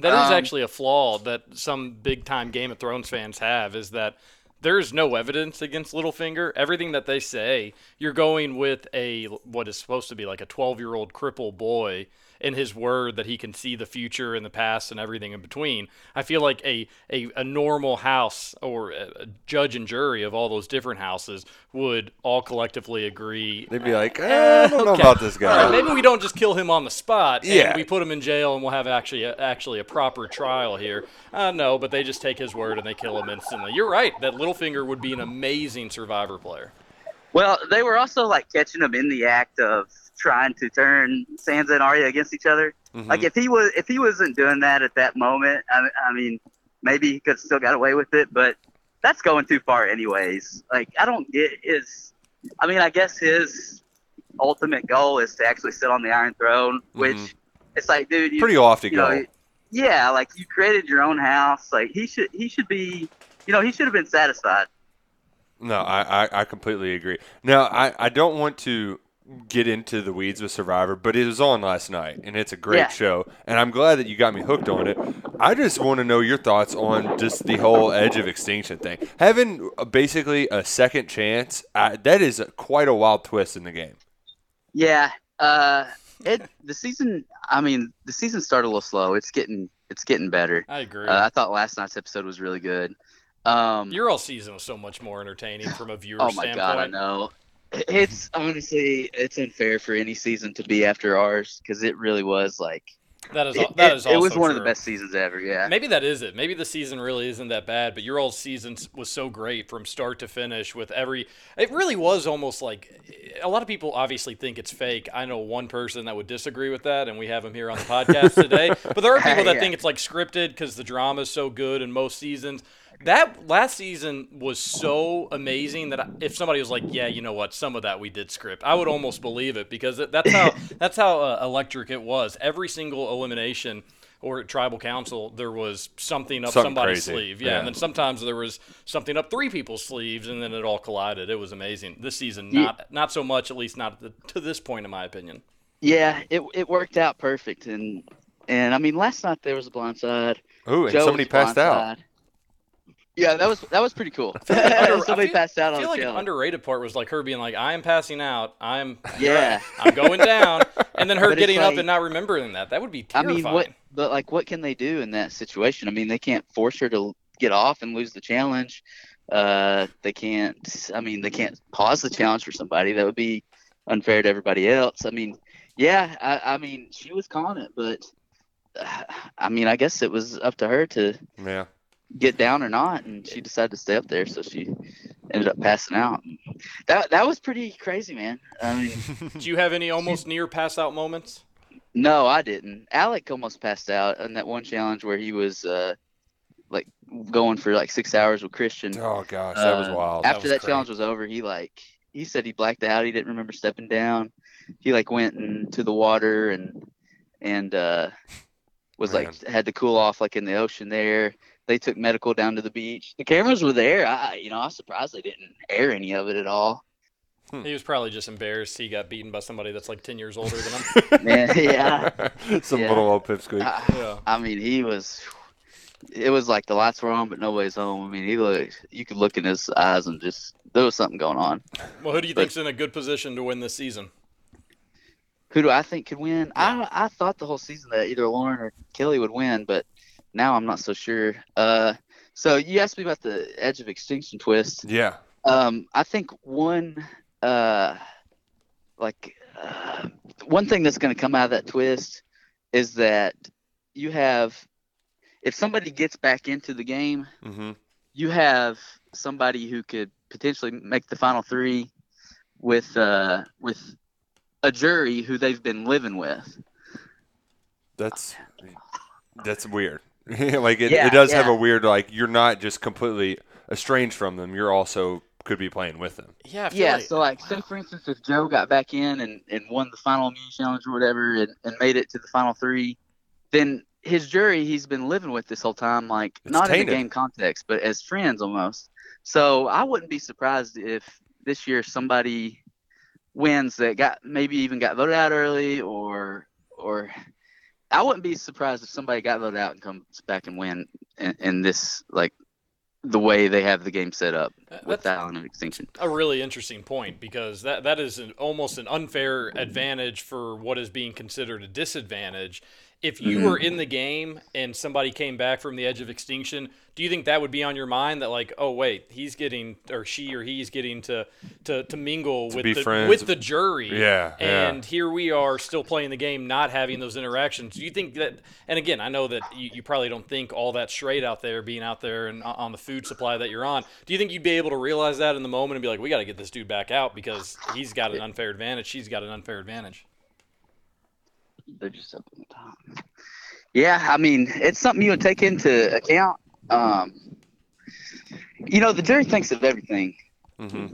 That is um, actually a flaw that some big time Game of Thrones fans have is that there's no evidence against Littlefinger. Everything that they say, you're going with a what is supposed to be like a 12 year old cripple boy in his word that he can see the future and the past and everything in between. I feel like a a, a normal house or a, judge and jury of all those different houses would all collectively agree. They'd be like, eh, I don't know about this guy. Right, maybe we don't just kill him on the spot. yeah. we put him in jail and we'll have actually a, actually a proper trial here. Uh, no, but they just take his word and they kill him instantly. You're right. That Littlefinger would be an amazing survivor player. Well, they were also like catching him in the act of trying to turn Sansa and Arya against each other. Mhm. Like if he was if he wasn't doing that at that moment, I, I mean, maybe he could still got away with it, but that's going too far anyways. Like I don't get his. I mean, I guess his ultimate goal is to actually sit on the Iron Throne, which Mhm. it's like, dude, you, pretty lofty you know, goal. yeah, like you created your own house. Like he should he should be, you know, he should have been satisfied. No, I, I, I completely agree. Now, I, I don't want to get into the weeds with Survivor, but it was on last night, and it's a great Yeah. show, and I'm glad that you got me hooked on it. I just want to know your thoughts on just the whole Edge of Extinction thing. Having uh, basically a second chance, uh, that is a, quite a wild twist in the game. Yeah, uh, it the season. I mean, the season started a little slow. It's getting it's getting better. I agree. Uh, I thought last night's episode was really good. Um, Your all season was so much more entertaining from a viewer oh my standpoint. god, I know. It's honestly it's unfair for any season to be after ours because it really was like That is it, that it- is it was also one of the best seasons ever. Yeah. Maybe that is it. Maybe the season really isn't that bad, but your old season was so great from start to finish with every. It really was almost like. A lot of people obviously think it's fake. I know one person that would disagree with that, and we have him here on the podcast today. But there are people that Yeah. think it's like scripted because the drama is so good in most seasons. That last season was so amazing that I- if somebody was like, "Yeah, you know what? Some of that we did script," I would almost believe it because that's how that's how uh, electric it was. Every single elimination or at tribal council, there was something up Something somebody's crazy. sleeve. Yeah, Yeah. and then sometimes there was something up three people's sleeves, and then it all collided. It was amazing. This season, Yeah. not not so much, at least not the, to this point, in my opinion. Yeah, it it worked out perfect, and and I mean last night there was a blind side. Ooh, and Joe somebody was passed out. Blindside. Yeah, that was that was pretty cool. Under- I Somebody feel- passed out I on feel the like an underrated part was like her being like, "I am passing out. I'm Yeah. I'm going down," and then her But it's getting up like- and not remembering that. That would be I mean, what? But like, what can they do in that situation? I mean, they can't force her to get off and lose the challenge. Uh, they can't. I mean, they can't pause the challenge for somebody. That would be unfair to everybody else. I mean, yeah. I, I mean, she was calling it, but uh, I mean, I guess it was up to her to Yeah. Get down or not, and she decided to stay up there, so she ended up passing out. That that was pretty crazy, man. I mean. Do you have any almost near pass out moments? No, I didn't. Alec almost passed out in that one challenge where he was uh, like going for like six hours with Christian. Oh gosh, that was Uh, wild. That After was that, challenge was over, he like he said he blacked out. He didn't remember stepping down. He like went into the water and and uh, was like had to cool off like in the ocean there. They took medical down to the beach. The cameras were there. I you know I was surprised they didn't air any of it at all. Hmm. He was probably just embarrassed he got beaten by somebody that's like ten years older than him. Man, yeah. Some Yeah. little old pipsqueak. I, yeah. I mean, he was. It was like the lights were on, but nobody's home. I mean, he looked. You could look in his eyes and just there was something going on. Well, who do you But- think's in a good position to win this season? Who do I think could win? I I thought the whole season that either Lauren or Kelly would win, but now I'm not so sure. Uh, so you asked me about the Edge of Extinction twist. Yeah. Um, I think one, uh, like, uh, one thing that's going to come out of that twist is that you have, if somebody gets back into the game, hmm you have somebody who could potentially make the final three with uh, with a jury who they've been living with. That's that's weird. like it, Yeah, it does have a weird like you're not just completely estranged from them. You're also could be playing with them. Yeah, Yeah, like, so like say for instance if Joe got back in and, and won the final immune challenge or whatever and, and made it to the final three, then his jury he's been living with this whole time, like It's not in tainted. a game context, but as friends almost. So I wouldn't be surprised if this year somebody wins that got maybe even got voted out early or or I wouldn't be surprised if somebody got voted out and comes back and win in, in this like the way they have the game set up Uh, with that's- Allen and Extinction. a really interesting point because that that is an, almost an unfair advantage for what is being considered a disadvantage if you mm-hmm. were in the game and somebody came back from the edge of extinction, do you think that would be on your mind that like, oh wait, he's getting or she or he's getting to to, to mingle with the friends. with the jury? Yeah, yeah. And here we are still playing the game, not having those interactions. Do you think that? And again, I know that you, you probably don't think all that straight out there, being out there and on the food supply that you're on. Do you think you'd be able to realize that in the moment and be like, we got to get this dude back out because he's got an unfair advantage, she's got an unfair advantage? They're just up in the top. Yeah, I mean, it's something you would take into account. Um, you know, the jury thinks of everything. hmm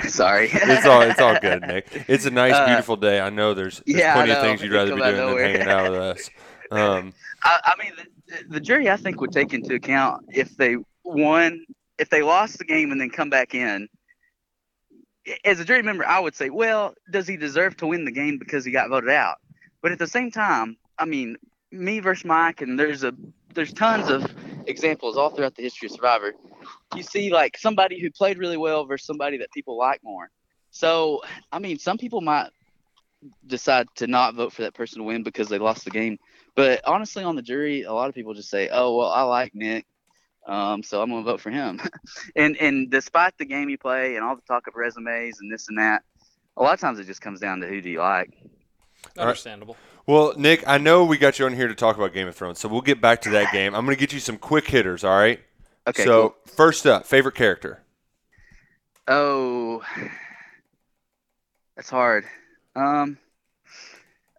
Sorry. It's all it's all good, Nick. It's a nice, Uh, beautiful day. I know there's, there's yeah, plenty of things you'd rather be doing than hanging out with us. Um, I, I mean, the, the jury, I think, would take into account if they won, if they lost the game and then come back in. As a jury member, I would say, well, does he deserve to win the game because he got voted out? But at the same time, I mean, me versus Mike, and there's a there's tons of examples all throughout the history of Survivor. You see, like somebody who played really well versus somebody that people like more. So, I mean, some people might decide to not vote for that person to win because they lost the game. But honestly, on the jury, a lot of people just say, "Oh, well, I like Nick, um, so I'm gonna vote for him." and and despite the game you play and all the talk of resumes and this and that, a lot of times it just comes down to who do you like. right. Understandable. well, Nick, I know we got you on here to talk about Game of Thrones, so we'll get back to that game. I'm going to get you some quick hitters. All right. Okay. so cool. first up, favorite character. Oh, that's hard. Um.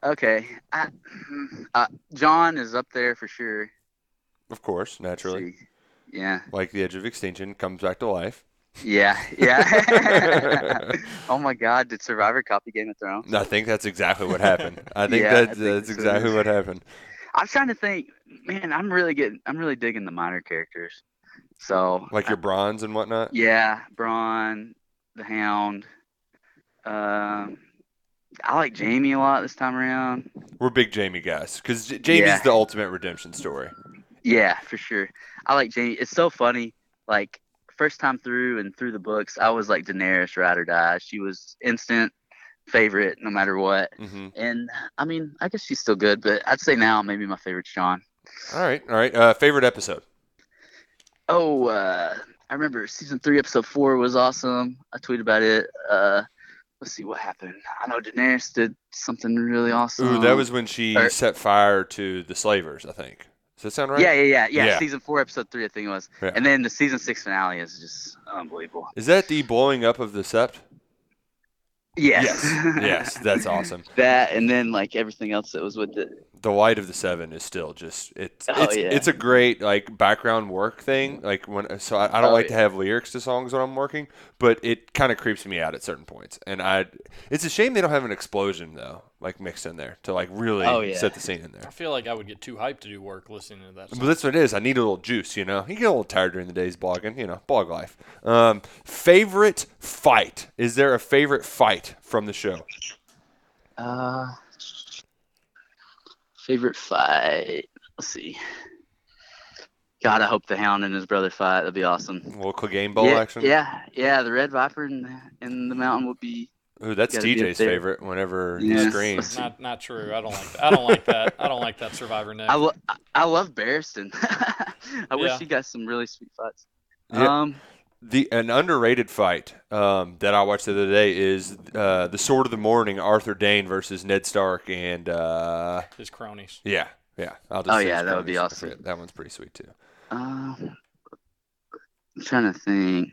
Okay. I, uh, Jon is up there for sure. Of course, naturally, see. Yeah. like the Edge of Extinction comes back to life. Yeah. Yeah. oh my God! Did Survivor copy Game of Thrones? I think that's exactly what happened. I think Yeah, I that's, think that's exactly what happened. I'm trying to think. Man, I'm really getting. I'm really digging the minor characters. So Like your bronze and whatnot. yeah, Bronn, the Hound. Um, I like Jaime a lot this time around. We're big Jaime guys because Jaime's Yeah. the ultimate redemption story. Yeah, for sure. I like Jaime. It's so funny. Like first time through and through the books, I was like Daenerys ride or die. She was instant favorite no matter what. hmm And I mean, I guess she's still good, but I'd say now maybe my favorite's Sean. All right, all right. Uh, favorite episode. Oh, uh, I remember season three, episode four was awesome. I tweeted about it. Uh, let's see what happened. I know Daenerys did something really awesome. Ooh, that was when she or- set fire to the slavers. I think. Does that sound right? Yeah, yeah, yeah, yeah, Yeah. Season four, episode three, I think it was. Yeah. And then the season six finale is just unbelievable. Is that the blowing up of the sept? Yes. Yes. yes, that's awesome. that and then like everything else that was with it. The light of the seven is still just it's Oh, it's yeah. it's a great like background work thing. Like when so I, I don't Oh, like to have lyrics to songs when I'm working, but it kind of creeps me out at certain points. And I it's a shame they don't have an explosion though, like mixed in there to like really Oh, yeah. set the scene in there. I feel like I would get too hyped to do work listening to that. But Song. that's what it is. I need a little juice, you know. You get a little tired during the days blogging, you know, blog life. Um, favorite fight? Is there a favorite fight from the show? Uh, favorite fight. Let's see. God, I hope the Hound and his brother fight. That'd be awesome. Local game bowl yeah, action. yeah, yeah. The Red Viper in the, in the mountain would be. Ooh, that's Gotta be up TJ's there. favorite. Whenever he Yes. screams. Not not true. I don't like that. I don't like that. I don't like that Survivor Nick. I, lo- I- I love Barristan. I Yeah. wish he got some really sweet fights. Yeah. Um, The an underrated fight um, that I watched the other day is uh, the Sword of the Morning, Arthur Dayne versus Ned Stark, and uh, His cronies. yeah, yeah. I'll just Oh, say yeah, that would be awesome. That one's pretty sweet too. uh, I'm trying to think.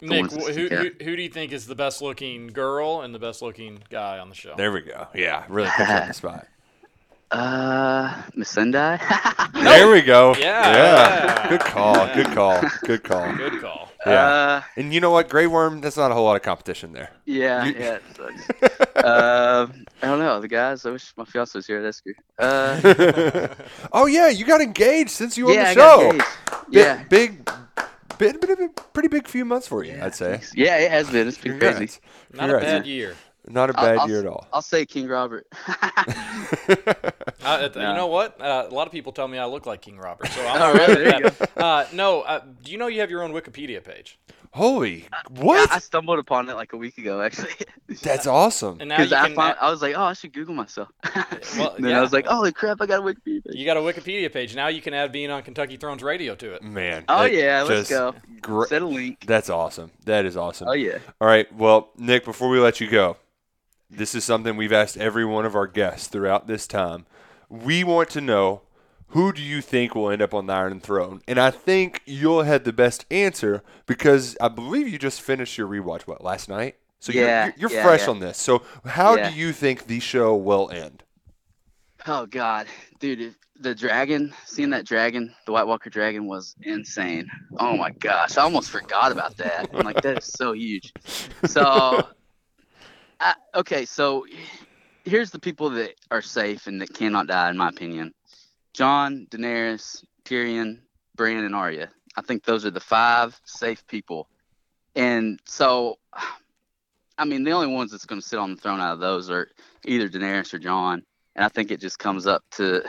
Nick, ones that wh- who, who who do you think is the best looking girl and the best looking guy on the show? There we go. Yeah, really puts you on the spot. Uh, Missandei. There we go. Yeah. Yeah. Good call. Yeah. Good call. Good call. Good call. Yeah. Uh, And you know what? Grey Worm, that's not a whole lot of competition there. yeah, You- yeah. Uh, I don't know. The guys. I wish my fiance was here. That's good. Uh, oh, yeah. You got engaged since you were yeah, on I the got show. engaged. Bi- Yeah. Big, bit, bit, bit, pretty big few months for you, Yeah, I'd say. Yeah, it has been. It's been crazy. Congrats. Not a Congrats. bad year. Not a I'll- bad I'll year at all. I'll say King Robert. Uh, it- You know what? Uh, a lot of people tell me I look like King Robert. So I'm Oh, all right really? with There you that. Uh, no, uh, do you know you have your own Wikipedia page? Holy what? Yeah, I stumbled upon it like a week ago, actually. That's awesome. And now you Because I, can. find, I was like, oh, I should Google myself. Well, and then yeah. I was like, holy crap, I got a Wikipedia. page. you got a Wikipedia page. Now you can add being on Kentucky Thrones Radio to it. Man. Oh yeah, let's go. gr- Set a link. That's awesome. That is awesome. Oh yeah. All right. Well, Nick, before we let you go, this is something we've asked every one of our guests throughout this time. We want to know who do you think will end up on the Iron Throne? And I think you'll have the best answer because I believe you just finished your rewatch, what, last night? So you're- Yeah, you're, you're, yeah, fresh yeah. on this. So how Yeah. do you think the show will end? Oh god, dude, the dragon, seeing that dragon, the White Walker dragon was insane. Oh my gosh, I almost forgot about that. I'm like, that is so huge. So, I, okay, so here's the people that are safe and that cannot die, in my opinion: Jon, Daenerys, Tyrion, Bran, and Arya. I think those are the five safe people. And so, I mean, the only ones that's going to sit on the throne out of those are either Daenerys or Jon and I think it just comes up to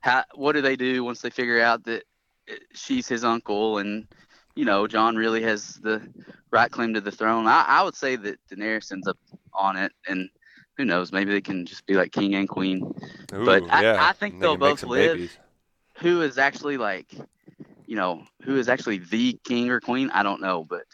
how what do they do once they figure out that she's his uncle and you know Jon really has the right claim to the throne. I, I would say that Daenerys ends up on it, and who knows, maybe they can just be like king and queen. Ooh, But I- yeah. I think They they'll both live. babies. Who is actually like, you know, who is actually the king or queen? I don't know, but.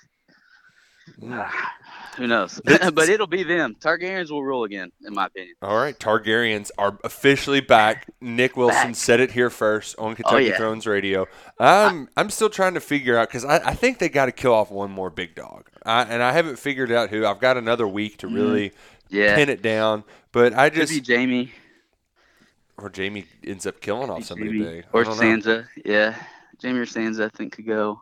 Ah. who knows? But it'll be them. Targaryens will rule again, in my opinion. All right, Targaryens are officially back. Nick Wilson Back. said it here first on oh, Kentucky yeah. Thrones Radio. I'm I'm still trying to figure out because I, I think they got to kill off one more big dog, I, and I haven't figured out who. I've got another week to mm. really Yeah, pin it down, but I could just be Jaime. or Jaime ends up killing off somebody Jaime. big, or don't know. Sansa. Yeah, Jaime or Sansa, I think could go.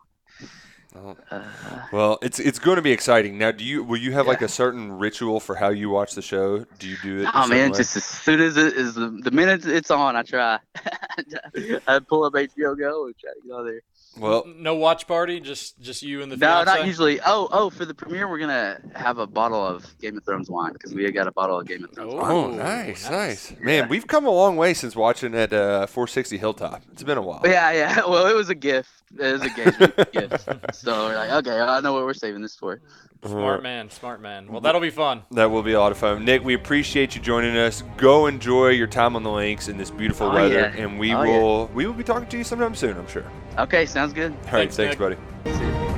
Oh. Uh, Well, it's it's going to be exciting. Now, do you will you have like a certain ritual for how you watch the show? Do you do it? oh man, way? just as soon as it is the, the minute it's on, I try. I pull up HBO Go and try to on there. Well, No watch party, just just you and the No, fiance. not usually. Oh, oh, for the premiere, we're gonna have a bottle of Game of Thrones wine because we got a bottle of Game of Thrones Oh. wine. Oh, nice, nice. nice, man. Yeah. We've come a long way since watching at uh, 460 Hilltop. It's been a while. Yeah, yeah. Well, it was a gift. It was a engagement gift. So we're like, okay, I know what we're saving this for. Smart man, smart man. Well, that'll be fun. That will be a lot of fun. Nick, we appreciate you joining us. Go enjoy your time on the links in this beautiful Oh, weather, yeah. and we Oh, yeah. will we will be talking to you sometime soon. I'm sure. Okay, sounds good. All right, Thanks, thanks buddy. See ya.